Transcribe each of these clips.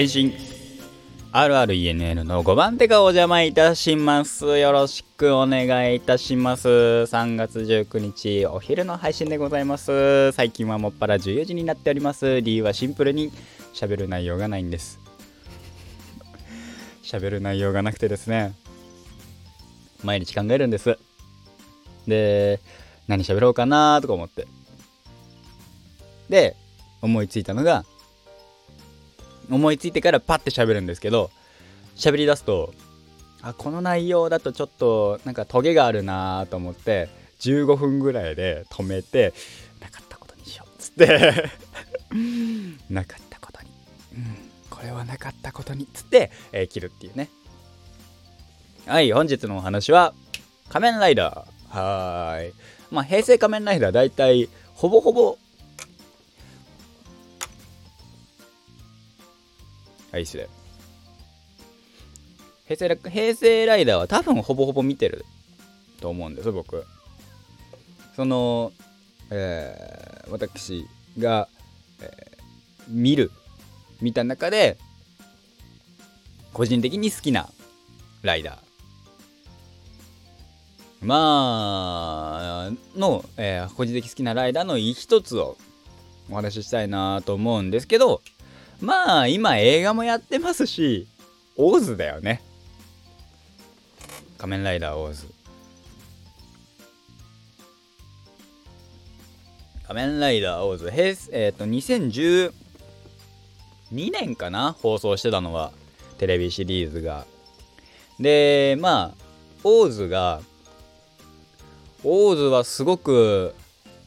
変身 RRENN の5番手がお邪魔いたします。よろしくお願いいたします。3月19日お昼の配信でございます。最近はもっぱら14時になっております。理由はシンプルに喋る内容がないんです。喋る内容がなくてですね。毎日考えるんです。で何喋ろうかなとか思って。で思いついたのが思いついてからパッて喋るんですけど喋り出すとあこの内容だとちょっとなんかトゲがあるなと思って15分ぐらいで止めてなかったことにしようっつって なかったことに、うん、これはなかったことにっつって、えー、切るっていうね。はい本日のお話は仮面ライダー。はーい。まあ平成仮面ライダー大体ほぼほぼはい失礼平成平成ライダーは多分ほぼほぼ見てると思うんです僕。その、えー、私が、えー、見る見た中で個人的に好きなライダー。まあの、えー、個人的好きなライダーの一つをお話ししたいなと思うんですけどまあ今映画もやってますしオーズだよね。仮面ライダーオーズ。仮面ライダーオーズ。平えっ、ー、と2012年かな？放送してたのは。テレビシリーズが。でまあオーズがオーズはすごく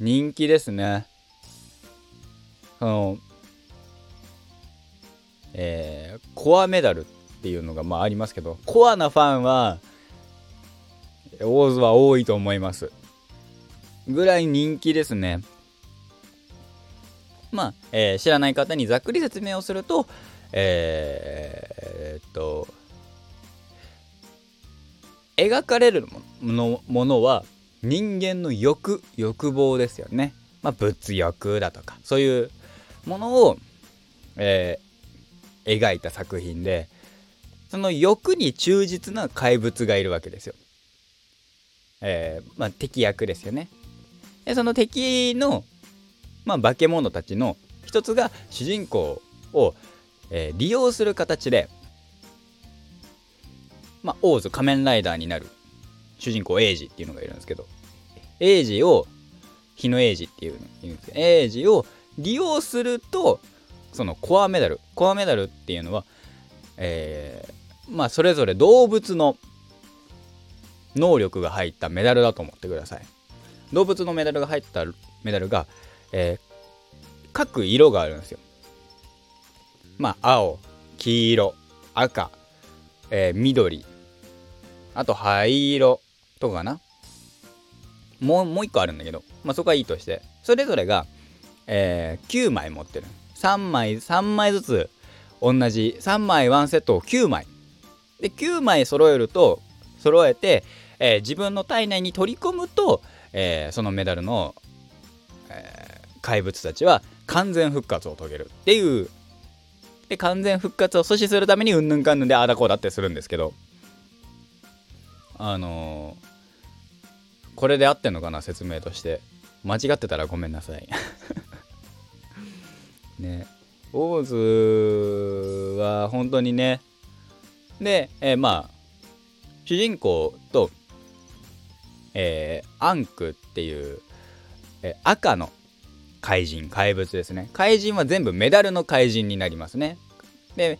人気ですね。そのえー、コアメダルっていうのがまあありますけどコアなファンはオーズは多いと思います。ぐらい人気ですね。まあ、えー、知らない方にざっくり説明をするとえー、っと描かれるものものは人間の欲欲望ですよね、まあ、物欲だとかそういうものを、え描いた作品でその欲に忠実な怪物がいるわけですよ。えー、まあ、敵役ですよね。でその敵の、まあ、化け物たちの一つが主人公を、えー、利用する形で、まあ、オーズ仮面ライダーになる主人公エイジっていうのがいるんですけどエイジを日のエイジっていうの言うんですけどエイジを利用するとそのコアメダルコアメダルっていうのは、えー、まあそれぞれ動物の能力が入ったメダルだと思ってください。動物のメダルが入ったメダルが、えー、各色があるんですよ。まあ青黄色赤、えー、緑あと灰色とかかな。もうもう一個あるんだけど、まあ、そこはいいとして。それぞれが、えー、9枚持ってる。3枚3枚ずつ同じ。3枚1セットを9枚。で9枚揃えると揃えて、えー、自分の体内に取り込むと、えー、そのメダルの、えー、怪物たちは完全復活を遂げる。っていう。で完全復活を阻止するためにうんぬんかんぬんでああだこうだってするんですけど。あのこれで合ってんのかな説明として。間違ってたらごめんなさい。ね。オーズは本当にね。で、えー、まあ主人公と、えー、アンクっていう、えー、赤の怪人怪物ですね。怪人は全部メダルの怪人になりますね。で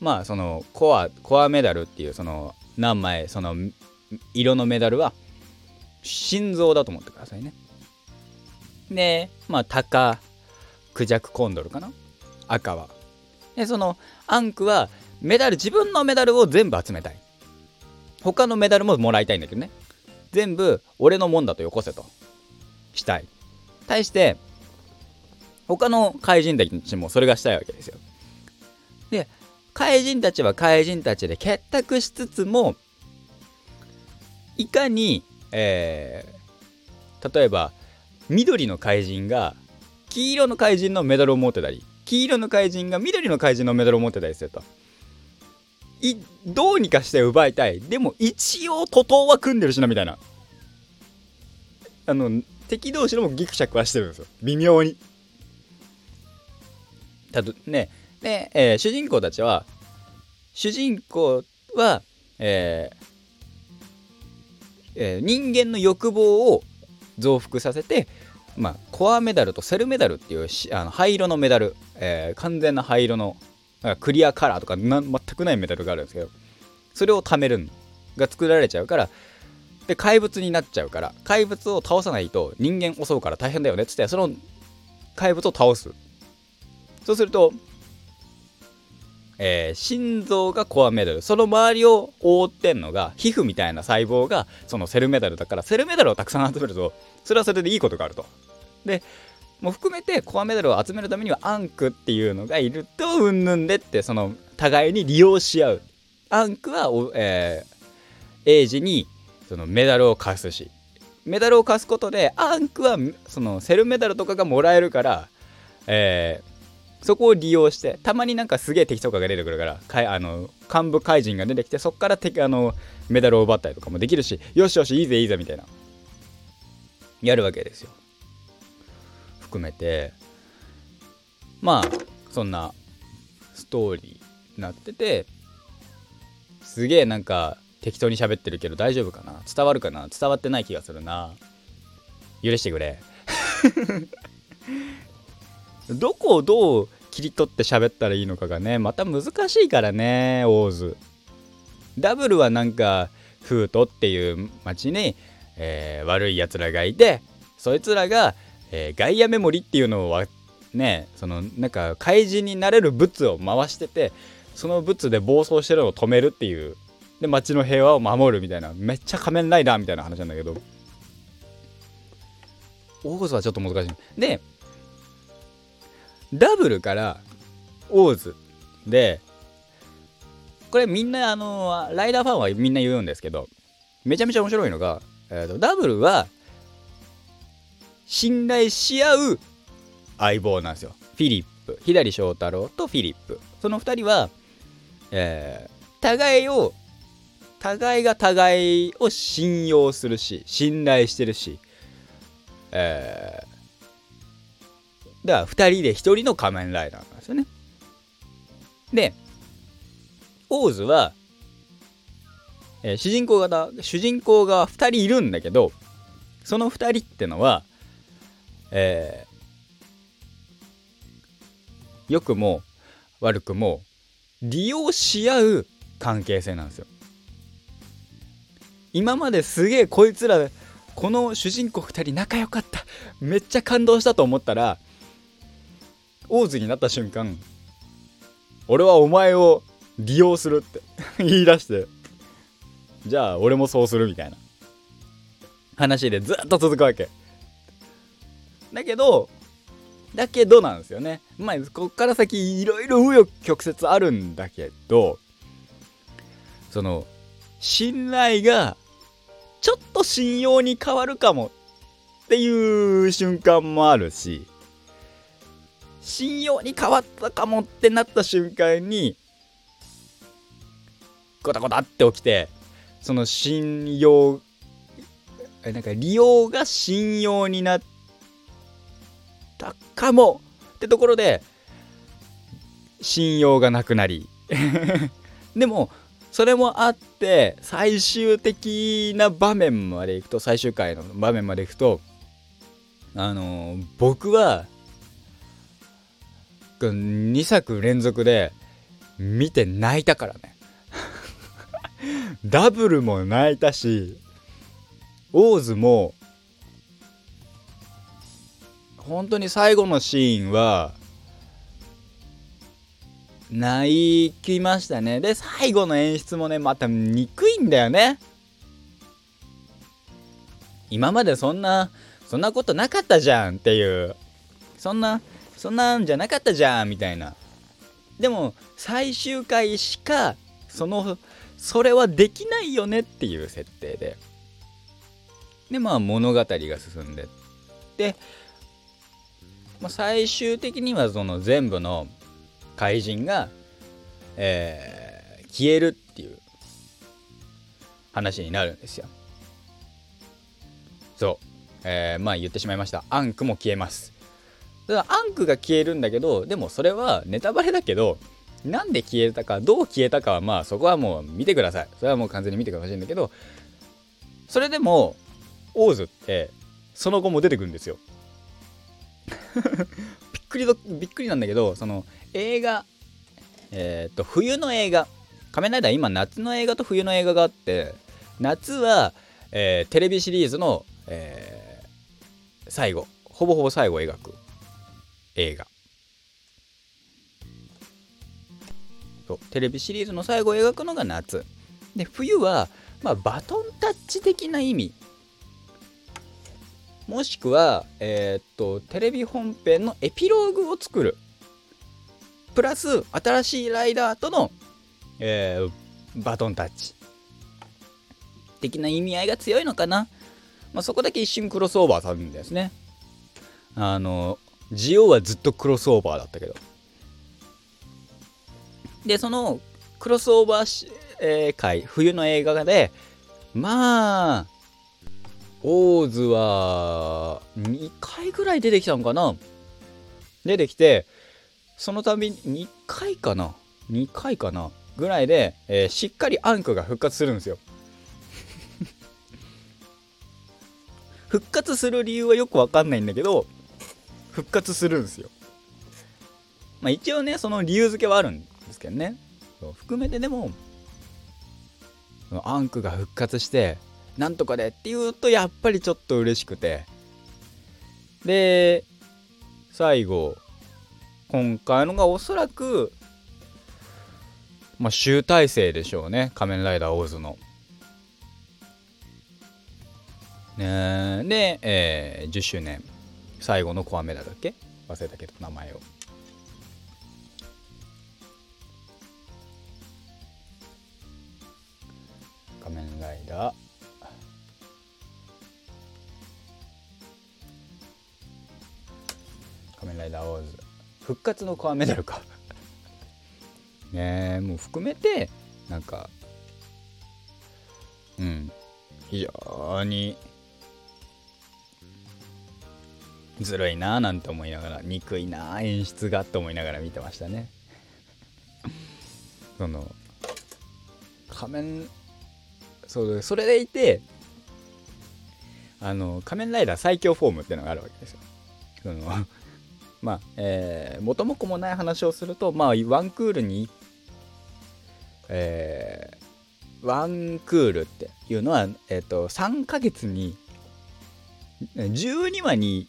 まあそのコアコアメダルっていうその何枚その色のメダルは心臓だと思ってくださいね。でまあ鷹。クジャクコンドルかな？赤は。で、そのアンクはメダル、自分のメダルを全部集めたい。他のメダルももらいたいんだけどね。全部俺のもんだとよこせと。したい。対して、他の怪人たちもそれがしたいわけですよ。で、怪人たちは怪人たちで結託しつつも、いかに、えー、例えば、緑の怪人が黄色の怪人のメダルを持ってたり黄色の怪人が緑の怪人のメダルを持ってたりすると。いどうにかして奪いたい。でも一応徒党は組んでるしなみたいな。あの敵同士でもギクシャクはしてるんですよ。微妙に。たとね。で、えー、主人公たちは主人公は、えーえー、人間の欲望を増幅させて、まあ、コアメダルとセルメダルっていうあの灰色のメダル、えー、完全な灰色のクリアカラーとか全くないメダルがあるんですけどそれを貯めるのが作られちゃうからで怪物になっちゃうから怪物を倒さないと人間襲うから大変だよねっつってその怪物を倒す。そうするとえー、心臓がコアメダル。その周りを覆ってんのが皮膚みたいな細胞がそのセルメダルだからセルメダルをたくさん集めるとそれはそれでいいことがあると。でもう含めてコアメダルを集めるためにはアンクっていうのがいるとうんぬんでってその互いに利用し合う。アンクは、えー、エイジにそのメダルを貸すし。メダルを貸すことでアンクはそのセルメダルとかがもらえるから、えー、そこを利用してたまになんかすげえ敵とかが出てくるからかあの幹部怪人が出てきてそこから敵あのメダルを奪ったりとかもできるしよしよしいいぜいいぜみたいな。やるわけですよ。含めて。まあそんなストーリーになっててすげえなんか適当に喋ってるけど大丈夫かな？伝わるかな？伝わってない気がするな。許してくれ。どこをどう切り取って喋ったらいいのかがねまた難しいからねオーズダブルはなんかフートっていう町に、えー、悪いやつらがいてそいつらが、えー、ガイアメモリっていうのをねそのなんか怪人になれる物を回しててその物で暴走してるのを止めるっていうで街の平和を守るみたいなめっちゃ仮面ライダーみたいな話なんだけどオーズはちょっと難しい。でダブルからオーズでこれみんなあのライダーファンはみんな言うんですけどめちゃめちゃ面白いのが、えーと、ダブルは信頼し合う相棒なんですよ。フィリップ。左翔太郎とフィリップ。その2人は、えー、互いを互いが互いを信用するし信頼してるし、えだから2人で1人の仮面ライダーなんですよね。で、オーズは、えー、主人公型、主人公が2人いるんだけど、その2人ってのは、えー、良くも悪くも利用し合う関係性なんですよ。今まですげえこいつらこの主人公2人仲良かっためっちゃ感動したと思ったら王子になった瞬間俺はお前を利用するって 言い出してじゃあ俺もそうするみたいな。話でずっと続くわけ。だけどだけどなんですよね。まあこっから先いろいろ紆余曲折あるんだけどその信頼がちょっと信用に変わるかもっていう瞬間もあるし信用に変わったかもってなった瞬間にゴタゴタって起きてその信用なんか利用が信用になったかも。ってところで信用がなくなり。でもそれもあって最終的な場面までいくと最終回の場面までいくとあの僕は2作連続で見て泣いたからね。ダブルも泣いたしオーズも本当に最後のシーンは泣きましたね。で最後の演出もねまた憎いんだよね。今までそんなそんなことなかったじゃんっていう。そんなそんなんじゃなかったじゃんみたいな。でも最終回しかそのそれはできないよねっていう設定ででまあ物語が進んででまあ、最終的にはその全部の怪人が、えー、消えるっていう話になるんですよ。そう。えー、まあ言ってしまいました。アンクも消えます。ただアンクが消えるんだけど、でもそれはネタバレだけど、なんで消えたか、どう消えたかはまあそこはもう見てください。それはもう完全に見てほしいんだけど、それでも、オーズってその後も出てくるんですよ。びっくりど、びっくりなんだけど、その映画、えっ、と、冬の映画、仮面ライダー今夏の映画と冬の映画があって、夏は、えー、テレビシリーズの、えー、最後、ほぼほぼ最後を描く映画。テレビシリーズの最後を描くのが夏。で、冬は、まあ、バトンタッチ的な意味もしくは、えー、っと、テレビ本編のエピローグを作る。プラス、新しいライダーとの、えー、バトンタッチ。的な意味合いが強いのかな。まあ、そこだけ一瞬クロスオーバーされるんですね。あの、ジオはずっとクロスオーバーだったけど。で、そのクロスオーバーし、えー、回、冬の映画で、まあ、オーズは2回ぐらい出てきたのかな出てきて、その度に2回かな ?2 回かなぐらいで、えー、しっかりアンクが復活するんですよ。復活する理由はよくわかんないんだけど、復活するんですよ。まあ一応ね、その理由付けはあるんですけどね。含めてでも、アンクが復活して、なんとかでっていうとやっぱりちょっと嬉しくてで最後今回のがおそらくまあ集大成でしょうね仮面ライダーオーズの。ねで、えー、10周年最後のコアメダルだっけ？忘れたけど名前を。仮面ライダーオーズ。復活のコアメダルか。ねえもう含めてなんかうん。非常にずるいなーなんて思いながら憎いな演出がって思いながら見てましたね。その仮面そうそれでいてあの仮面ライダー最強フォームっていうのがあるわけですよ。そのまあ、えー、元も子もない話をすると、まあ、ワンクールに、えー、ワンクールっていうのは、えっ、ー、と、3ヶ月に、12話に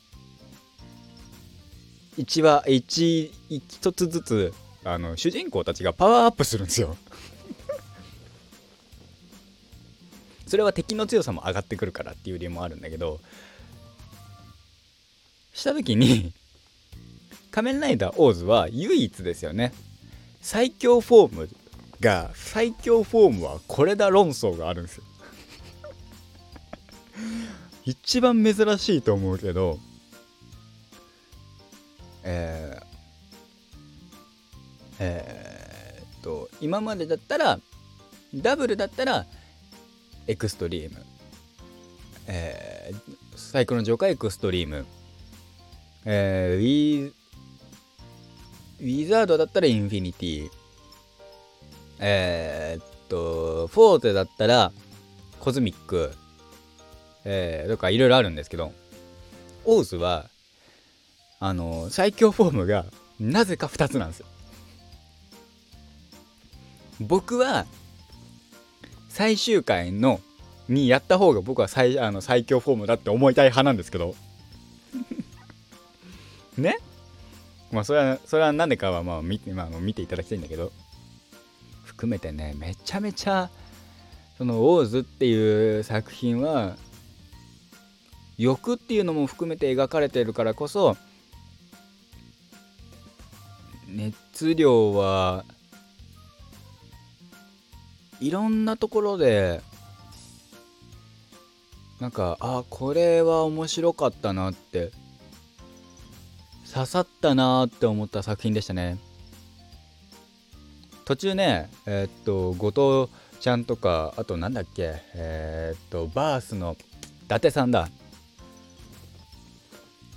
1話、1、1つずつ、あの、主人公たちがパワーアップするんですよ。それは敵の強さも上がってくるからっていう理由もあるんだけど、した時に仮面ライダーオーズは唯一ですよね。最強フォームが最強フォームはこれだ論争があるんですよ。一番珍しいと思うけどえー、えー、っと今までだったらダブルだったらエクストリーム。えー、サイクロン上下エクストリーム。えー、ウィーウィザードだったらインフィニティ。えー、っと、フォーゼだったらコズミック。えー、とかいろいろあるんですけど、オーズは、あの、最強フォームがなぜか2つなんですよ。僕は、最終回の、にやった方が僕は最あの最強フォームだって思いたい派なんですけど ね？まあそれはそれは何でかはまあ見て,、まあ、見ていただきたいんだけど含めてねめちゃめちゃその「オーズ」っていう作品は欲っていうのも含めて描かれてるからこそ熱量はいろんなところでなんかあこれは面白かったなって刺さったなーって思った作品でしたね。途中ねえー、っと後藤ちゃんとかあとなんだっけえー、っとバースの伊達さんだ。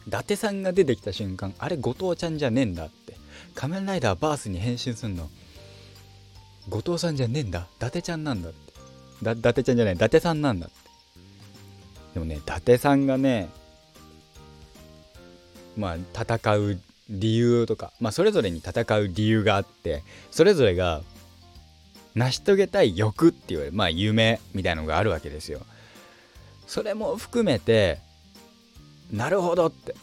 伊達さんが出てきた瞬間あれ後藤ちゃんじゃねえんだって。仮面ライダーバースに変身すんの。後藤さんじゃねえんだ。伊達ちゃんなんだって。だ伊達ちゃんじゃない伊達さんなんだって。でもね伊達さんがねまあ戦う理由とか、まあ、それぞれに戦う理由があってそれぞれが成し遂げたい欲っていうまあ夢みたいのがあるわけですよ。それも含めてなるほどって。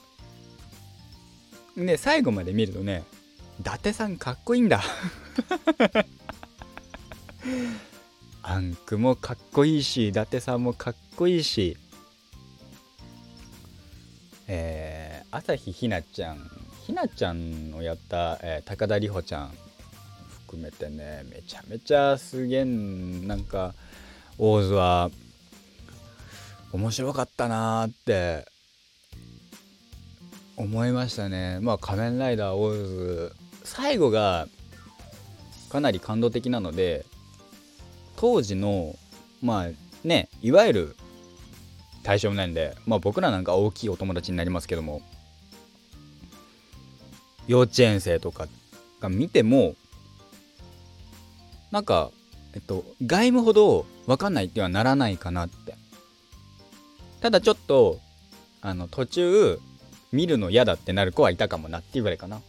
で最後まで見るとね伊達さんかっこいいんだ アンクもかっこいいし伊達さんもかっこいいしえー、朝日ひなちゃんひなちゃんをやった、えー、高田里穂ちゃん含めてねめちゃめちゃすげえなんかオーズは面白かったなーって思いましたね。まあ仮面ライダーオーズ最後がかなり感動的なので当時のまあねいわゆる対象年齢まあ僕らなんか大きいお友達になりますけども幼稚園生とかが見てもなんかえっと外務ほど分かんないってはならないかなって。ただちょっとあの途中見るの嫌だってなる子はいたかもなっていうぐらいかな。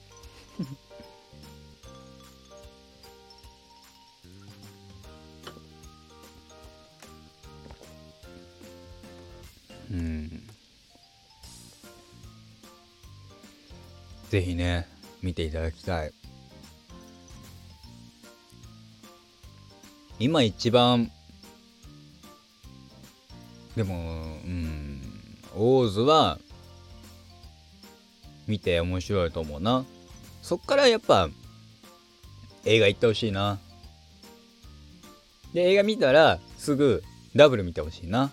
ぜひね見ていただきたい。今一番でもうんオーズは見て面白いと思うな。そっからやっぱ映画行ってほしいな。で映画見たらすぐダブル見てほしいな。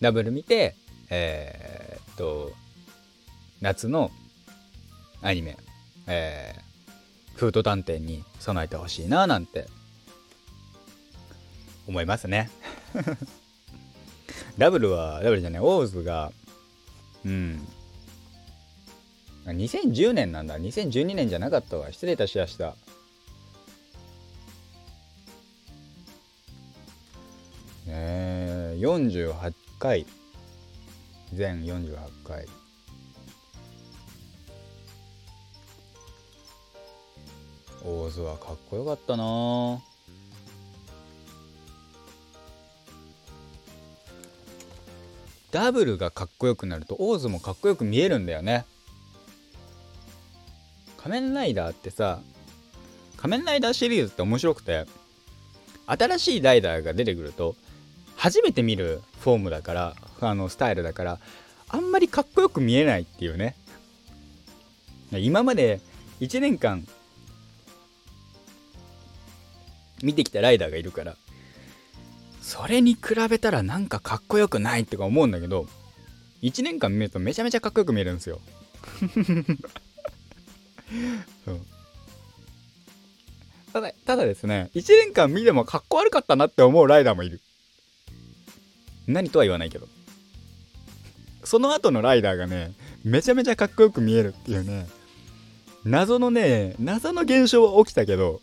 ダブル見てえー、っと夏のアニメ、えー、フード探偵に備えてほしいななんて思いますね。ダブルはダブルじゃないオーズがうん。2010年なんだ。2012年じゃなかったわ。失礼いたしました。えー、48回。全48回。オーズはかっこよかったな。ダブルがかっこよくなるとオーズもかっこよく見えるんだよね。仮面ライダーってさ仮面ライダーシリーズって面白くて新しいライダーが出てくると初めて見るフォームだからあのスタイルだからあんまりかっこよく見えないっていうね。今まで1年間見てきたライダーがいるからそれに比べたらなんかかっこよくないってか思うんだけど1年間見るとめちゃめちゃかっこよく見えるんですよ。ただただですね1年間見てもかっこ悪かったなって思うライダーもいる。何とは言わないけど。その後のライダーがねめちゃめちゃかっこよく見えるっていうね謎のね謎の現象は起きたけど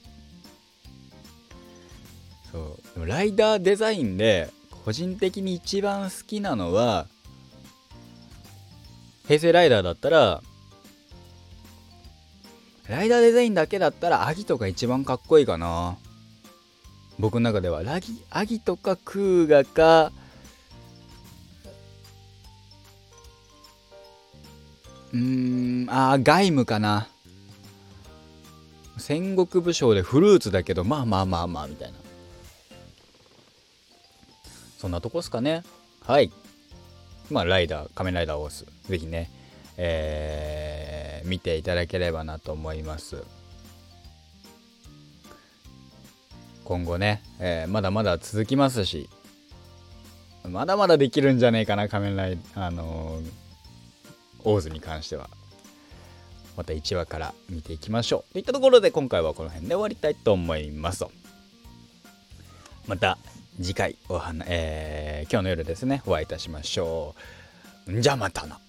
ライダーデザインで個人的に一番好きなのは平成ライダーだったらライダーデザインだけだったらアギトが一番かっこいいかな。僕の中では。ラギアギとかクーガかうーんあガイムかな。戦国武将でフルーツだけどまあまあまあまあみたいな。そんなとこっすかね。はい。まあ、ライダー、仮面ライダーオース、ぜひね、えー、見ていただければなと思います。今後ね、えー、まだまだ続きますし、まだまだできるんじゃねえかな、仮面ライダー、あのー、オーズに関してはまた1話から見ていきましょうといったところで今回はこの辺で終わりたいと思いますまた次回おは、えー、今日の夜ですねお会いいたしましょう。じゃまたな。